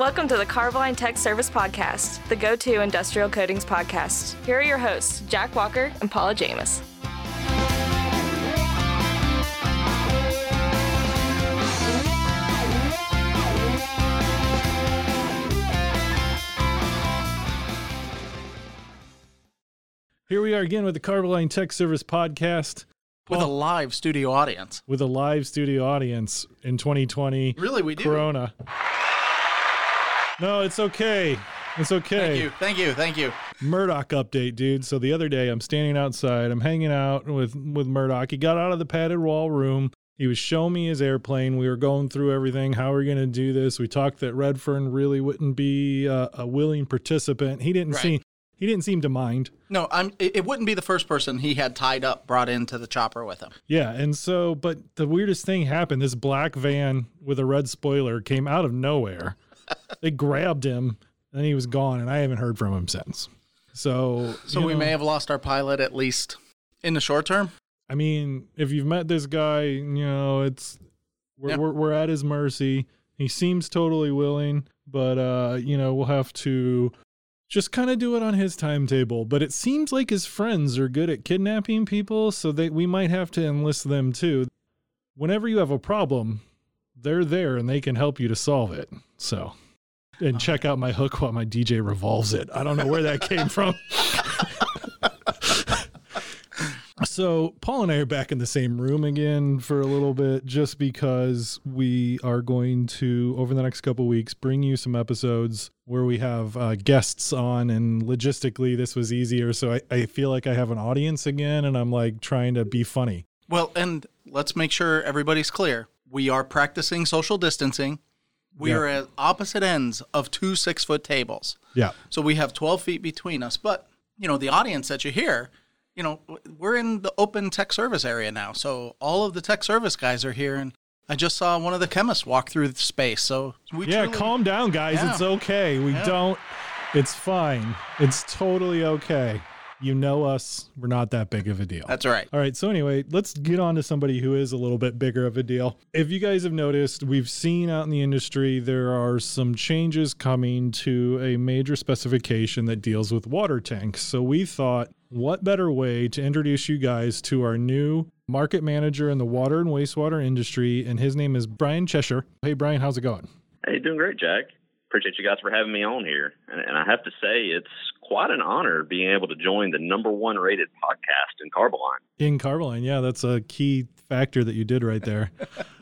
Welcome to the Carboline Tech Service Podcast, the go to industrial coatings podcast. Here are your hosts, Jack Walker and Paula James. Here we are again with the Carboline Tech Service podcast with a live studio audience. with a live studio audience in 2020 Really, we do. Corona. No, it's okay. It's okay. Thank you, thank you, thank you. Murdoch update, dude. So the other day, I'm standing outside. I'm hanging out with with Murdoch. He got out of the padded wall room. He was showing me his airplane. We were going through everything. How are we going to do this? We talked that Redfern really wouldn't be uh, a willing participant. He didn't Right. seem he didn't seem to mind. No, I'm. It, it wouldn't be the first person he had tied up brought into the chopper with him. Yeah, and so, but the weirdest thing happened. This black van with a red spoiler came out of nowhere. They grabbed him, and he was gone, and I haven't heard from him since. So, So we know, may have lost our pilot at least in the short term. I mean, if you've met this guy, you know it's we're Yeah. we're, we're at his mercy. He seems totally willing, but uh, you know, we'll have to just kind of do it on his timetable. But it seems like his friends are good at kidnapping people, so they we might have to enlist them too. Whenever you have a problem, they're there and they can help you to solve it. So, and check out my hook while my DJ revolves it. I don't know where that came from. So Paul and I are back in the same room again for a little bit, just because we are going to over the next couple weeks bring you some episodes where we have uh, guests on, and logistically this was easier. So I, I feel like I have an audience again, and I'm like trying to be funny. Well, and let's make sure everybody's clear. We are practicing social distancing. We Yeah. are at opposite ends of two six foot tables. Yeah, So we have 12 feet between us. But, you know, the audience that you hear, you know, we're in the open tech service area now. So all of the tech service guys are here. And I just saw one of the chemists walk through the space. So we yeah. truly- calm down, guys. Yeah. It's okay. We Yeah. don't. It's fine. It's totally okay. You know us. We're not that big of a deal. That's right. All right. So anyway, let's get on to somebody who is a little bit bigger of a deal. If you guys have noticed, we've seen out in the industry there are some changes coming to a major specification that deals with water tanks. So we thought, what better way to introduce you guys to our new market manager in the water and wastewater industry, and his name is Brian Cheshire. Hey Brian, how's it going? Hey, doing great, Jack. Appreciate you guys for having me on here. And, and I have to say, it's quite an honor being able to join the number one rated podcast in Carboline. In Carboline, yeah, that's a key factor that you did right there.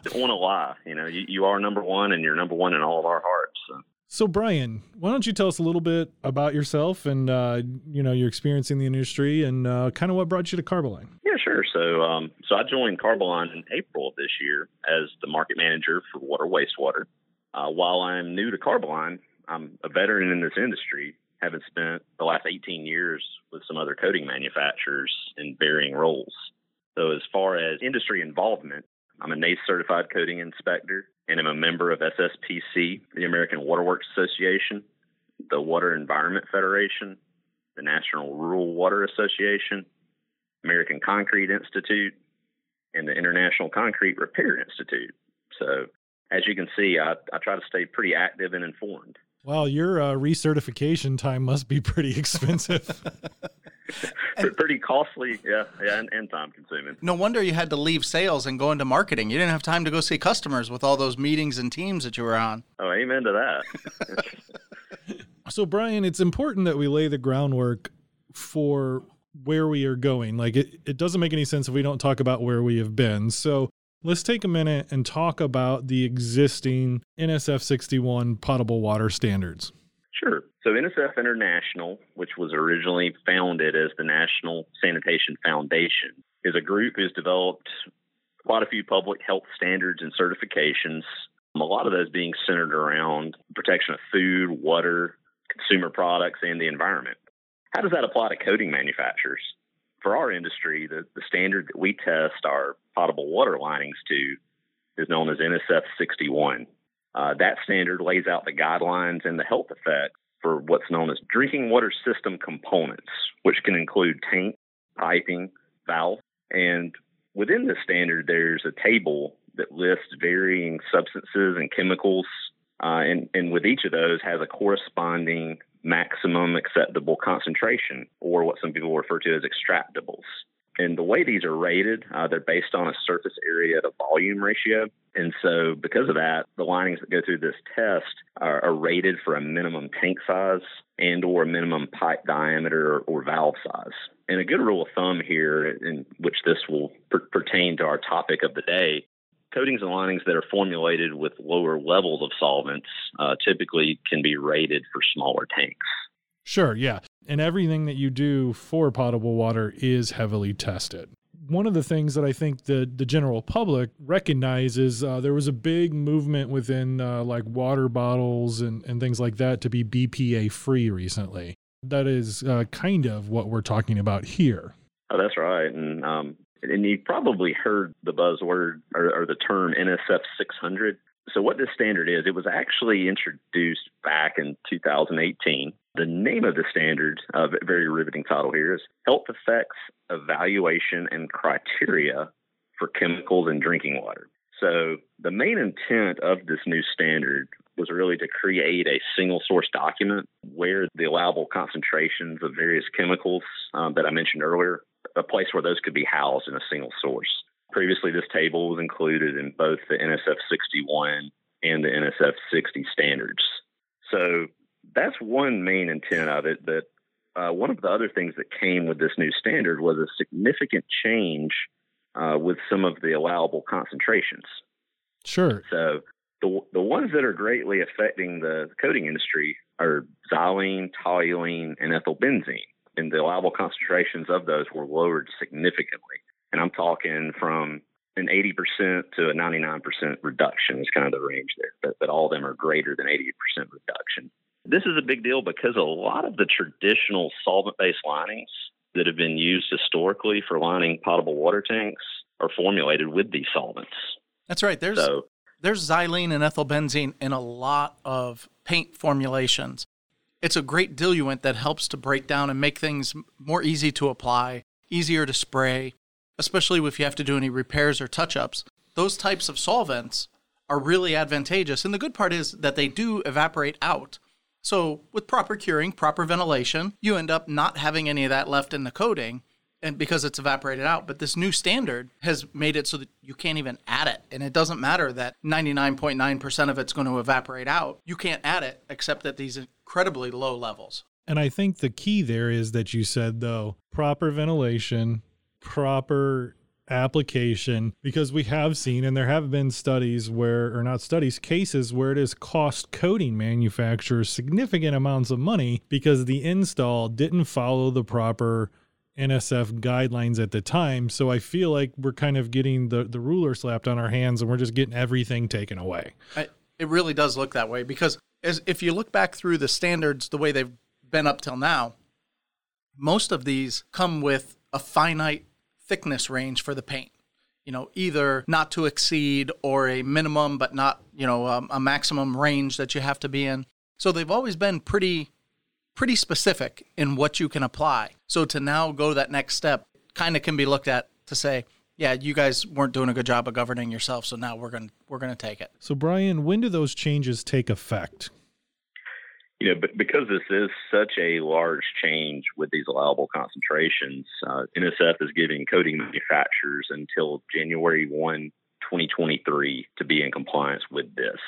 Don't want to lie. You know, you, you are number one and you're number one in all of our hearts. So. So Brian, why don't you tell us a little bit about yourself and uh, you know your experience in the industry and uh, kind of what brought you to Carboline? Yeah, sure. So, um, so I joined Carboline in April of this year as the market manager for water wastewater. Uh, while I'm new to Carboline, I'm a veteran in this industry, having spent the last 18 years with some other coating manufacturers in varying roles. So, as far as industry involvement, I'm a NACE certified coating inspector, and I'm a member of SSPC, the American Waterworks Association, the Water Environment Federation, the National Rural Water Association, American Concrete Institute, and the International Concrete Repair Institute. So, as you can see, I, I try to stay pretty active and informed. Wow, your uh, recertification time must be pretty expensive. Pre- pretty costly, yeah, yeah, and, and time consuming. No wonder you had to leave sales and go into marketing. You didn't have time to go see customers with all those meetings and teams that you were on. Oh, amen to that. so Brian, it's important that we lay the groundwork for where we are going. Like it, it doesn't make any sense if we don't talk about where we have been. So let's take a minute and talk about the existing NSF 61 potable water standards. Sure. So NSF International, which was originally founded as the National Sanitation Foundation, is a group who's developed quite a few public health standards and certifications. A lot of those being centered around protection of food, water, consumer products, and the environment. How does that apply to coating manufacturers? For our industry, the, the standard that we test our potable water linings to is known as NSF 61. Uh, that standard lays out the guidelines and the health effects for what's known as drinking water system components, which can include tank, piping, valve, and within the standard, there's a table that lists varying substances and chemicals uh, and, and with each of those has a corresponding maximum acceptable concentration, or what some people refer to as extractables. And the way these are rated, uh, they're based on a surface area to volume ratio. And so, because of that, the linings that go through this test are, are rated for a minimum tank size and or a minimum pipe diameter or, or valve size. And a good rule of thumb here, in which this will per- pertain to our topic of the day, coatings and linings that are formulated with lower levels of solvents uh, typically can be rated for smaller tanks. Sure, yeah. And everything that you do for potable water is heavily tested. One of the things that I think the, the general public recognizes uh, there was a big movement within uh, like water bottles and, and things like that to be BPA free recently. That is uh, kind of what we're talking about here. Oh, that's right. And um, and you've probably heard the buzzword or, or the term NSF 600. So, what this standard is, it was actually introduced back in 2018. The name of the standard, a uh, very riveting title here, is Health Effects Evaluation and Criteria for Chemicals in Drinking Water. So, the main intent of this new standard was really to create a single source document where the allowable concentrations of various chemicals um, that I mentioned earlier a place where those could be housed in a single source. Previously, this table was included in both the NSF 61 and the NSF 60 standards. So that's one main intent of it. But uh, one of the other things that came with this new standard was a significant change uh, with some of the allowable concentrations. Sure. So the the ones that are greatly affecting the coating industry are xylene, toluene, and ethylbenzene and the allowable concentrations of those were lowered significantly. And I'm talking from an 80% to a 99% reduction is kind of the range there, but, but all of them are greater than 80% reduction. This is a big deal because a lot of the traditional solvent based linings that have been used historically for lining potable water tanks are formulated with these solvents. That's right. There's so, there's xylene and ethylbenzene in a lot of paint formulations it's a great diluent that helps to break down and make things more easy to apply, easier to spray, especially if you have to do any repairs or touch ups. Those types of solvents are really advantageous. And the good part is that they do evaporate out. So, with proper curing, proper ventilation, you end up not having any of that left in the coating and because it's evaporated out. But this new standard has made it so that you can't even add it. And it doesn't matter that 99.9% of it's going to evaporate out. You can't add it except at these incredibly low levels. And I think the key there is that you said, though, proper ventilation, proper application, because we have seen, and there have been studies where, or not studies, cases where it has cost coating manufacturers significant amounts of money because the install didn't follow the proper NSF guidelines at the time. So I feel like we're kind of getting the, the ruler slapped on our hands and we're just getting everything taken away. I, it really does look that way because as, if you look back through the standards the way they've been up till now, most of these come with a finite thickness range for the paint. You know, either not to exceed or a minimum, but not, you know, um, a maximum range that you have to be in. So they've always been pretty pretty specific in what you can apply. So to now go that next step kind of can be looked at to say, yeah, you guys weren't doing a good job of governing yourself, so now we're going to we're going to take it. So Brian, when do those changes take effect? You know, but because this is such a large change with these allowable concentrations, uh, NSF is giving coating manufacturers until January 1, 2023 to be in compliance with this.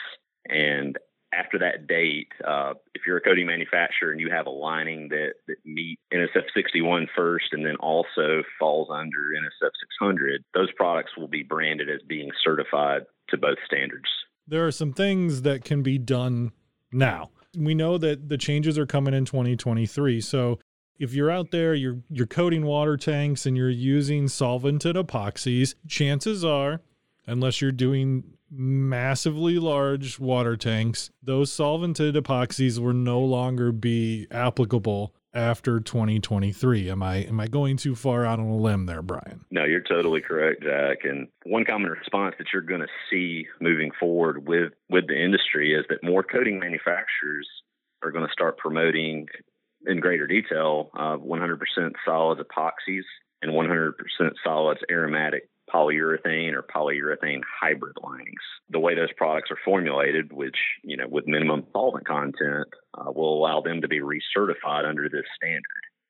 And after that date, uh, if you're a coating manufacturer and you have a lining that, that meet NSF 61 first and then also falls under NSF 600, those products will be branded as being certified to both standards. There are some things that can be done now. We know that the changes are coming in 2023. So if you're out there, you're you're coating water tanks and you're using solvented epoxies, chances are unless you're doing massively large water tanks, those solvented epoxies will no longer be applicable after 2023. Am I am I going too far out on a limb there, Brian? No, you're totally correct, Jack. And one common response that you're going to see moving forward with with the industry is that more coating manufacturers are going to start promoting in greater detail uh, 100% solids epoxies and 100% solids aromatic polyurethane or polyurethane hybrid linings. The way those products are formulated, which, you know, with minimum solvent content, uh, will allow them to be recertified under this standard.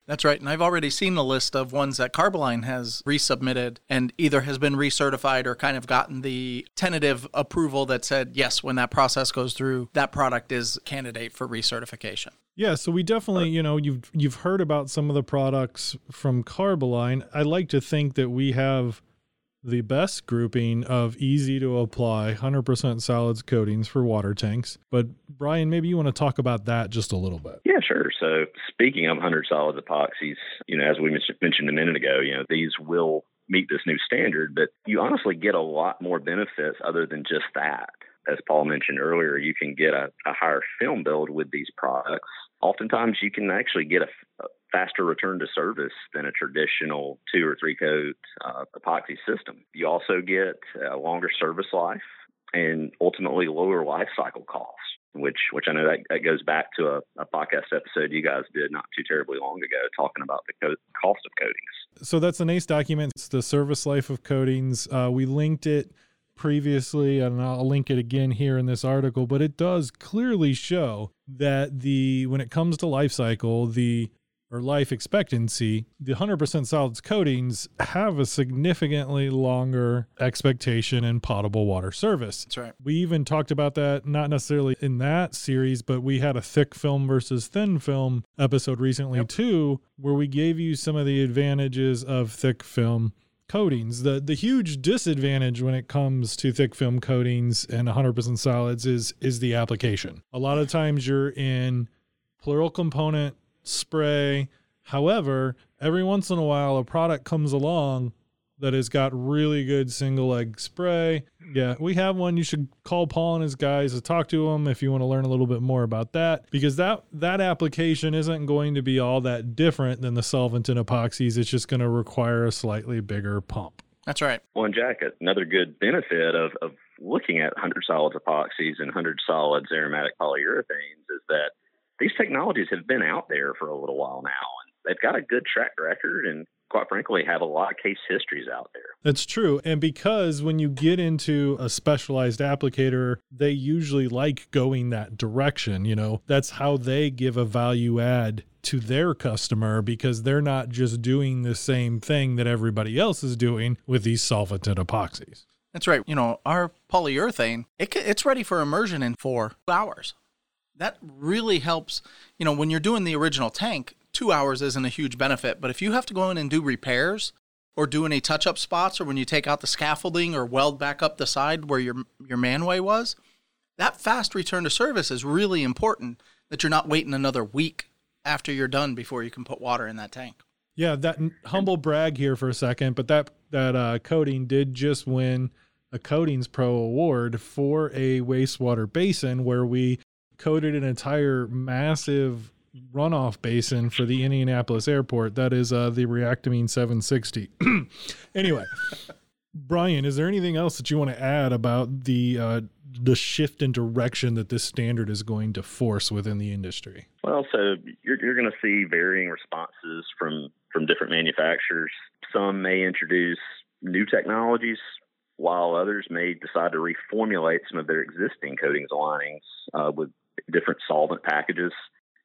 That's right. And I've already seen the list of ones that Carboline has resubmitted and either has been recertified or kind of gotten the tentative approval that said, yes, when that process goes through, that product is candidate for recertification. Yeah, so we definitely, you know, you've you've heard about some of the products from Carboline. I like to think that we have the best grouping of easy to apply 100% solids coatings for water tanks. But Brian, maybe you want to talk about that just a little bit. Yeah, sure. So speaking of 100 solids epoxies, you know, as we mentioned a minute ago, you know, these will meet this new standard, but you honestly get a lot more benefits other than just that. As Paul mentioned earlier, you can get a, a higher film build with these products. Oftentimes, you can actually get a, faster return to service than a traditional two or three coat uh, epoxy system. You also get a longer service life and ultimately lower life cycle costs. Which, which I know that, that goes back to a, a podcast episode you guys did not too terribly long ago, talking about the co- cost of coatings. So that's a NACE document. It's the service life of coatings. Uh, we linked it previously, and I'll link it again here in this article, but it does clearly show that the when it comes to life cycle, the or life expectancy, the 100% solids coatings have a significantly longer expectation in potable water service. That's right. We even talked about that, not necessarily in that series, but we had a thick film versus thin film episode recently yep. too, where we gave you some of the advantages of thick film coatings. The the huge disadvantage when it comes to thick film coatings and 100% solids is is the application. A lot of times you're in plural component spray. However, every once in a while, a product comes along that has got really good single leg spray. Yeah, we have one. You should call Paul and his guys to talk to them if you want to learn a little bit more about that because that that application isn't going to be all that different than the solvented epoxies. It's just going to require a slightly bigger pump. That's right. Well, and Jack, another good benefit of, of looking at 100 solids epoxies and 100 solids aromatic polyurethanes is that these technologies have been out there for a little while now, and they've got a good track record and quite frankly have a lot of case histories out there. That's true. And because when you get into a specialized applicator, they usually like going that direction, you know. That's how they give a value add to their customer because they're not just doing the same thing that everybody else is doing with these solvented epoxies. That's right. You know, our polyurethane, it, it's ready for immersion in 4 hours that really helps. You know, when you're doing the original tank, two hours isn't a huge benefit, but if you have to go in and do repairs or do any touch up spots or when you take out the scaffolding or weld back up the side where your your manway was, that fast return to service is really important that you're not waiting another week after you're done before you can put water in that tank. Yeah, that humble brag here for a second, but that that uh, coating did just win a Coatings Pro award for a wastewater basin where we coated an entire massive runoff basin for the Indianapolis airport. That is uh, the Reactamine 760. anyway, Brian, is there anything else that you want to add about the uh, the shift in direction that this standard is going to force within the industry? Well, so you're, you're going to see varying responses from from different manufacturers. Some may introduce new technologies, while others may decide to reformulate some of their existing coatings linings uh, with different solvent packages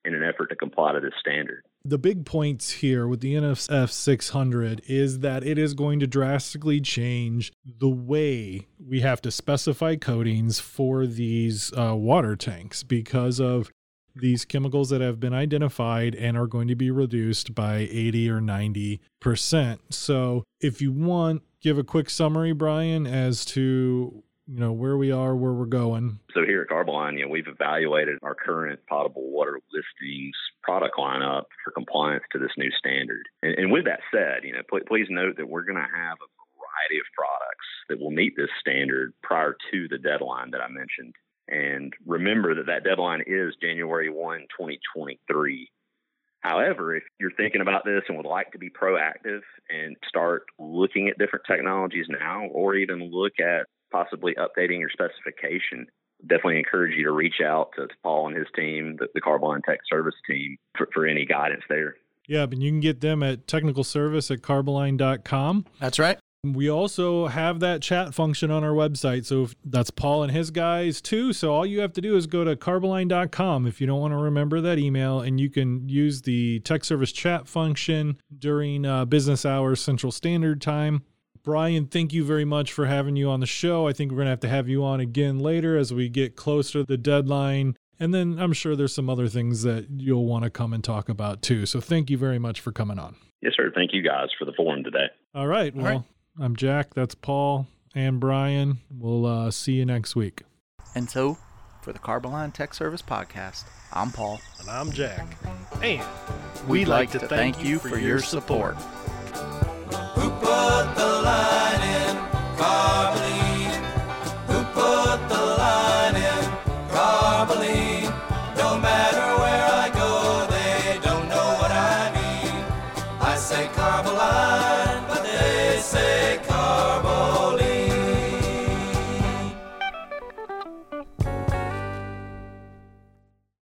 in an effort to comply to this standard. The big points here with the NSF 600 is that it is going to drastically change the way we have to specify coatings for these uh, water tanks because of these chemicals that have been identified and are going to be reduced by 80 or 90%. So, if you want, give a quick summary, Brian, as to you know where we are, where we're going. So here at Carboline, you know, we've evaluated our current potable water listings product lineup for compliance to this new standard. And, and with that said, you know, pl- please note that we're going to have a variety of products that will meet this standard prior to the deadline that I mentioned. And remember that that deadline is January 1, 2023. However, if you're thinking about this and would like to be proactive and start looking at different technologies now, or even look at possibly updating your specification, definitely encourage you to reach out to Paul and his team, the, the Carboline Tech Service team, for, for any guidance there. Yeah, but you can get them at technical service at carboline.com. That's right. We also have that chat function on our website. So if, that's Paul and his guys too. So all you have to do is go to carboline.com if you don't want to remember that email, and you can use the tech service chat function during uh, business hours Central Standard Time. Brian, thank you very much for having you on the show. I think we're going to have to have you on again later as we get closer to the deadline. And then I'm sure there's some other things that you'll want to come and talk about too. So thank you very much for coming on. Yes, sir. Thank you guys for the forum today. All right. Well, right. I'm Jack. That's Paul and Brian. We'll uh, see you next week. And so, for the Carboline Tech Service Podcast, I'm Paul. And I'm Jack. And We'd like to thank you for your support what the light.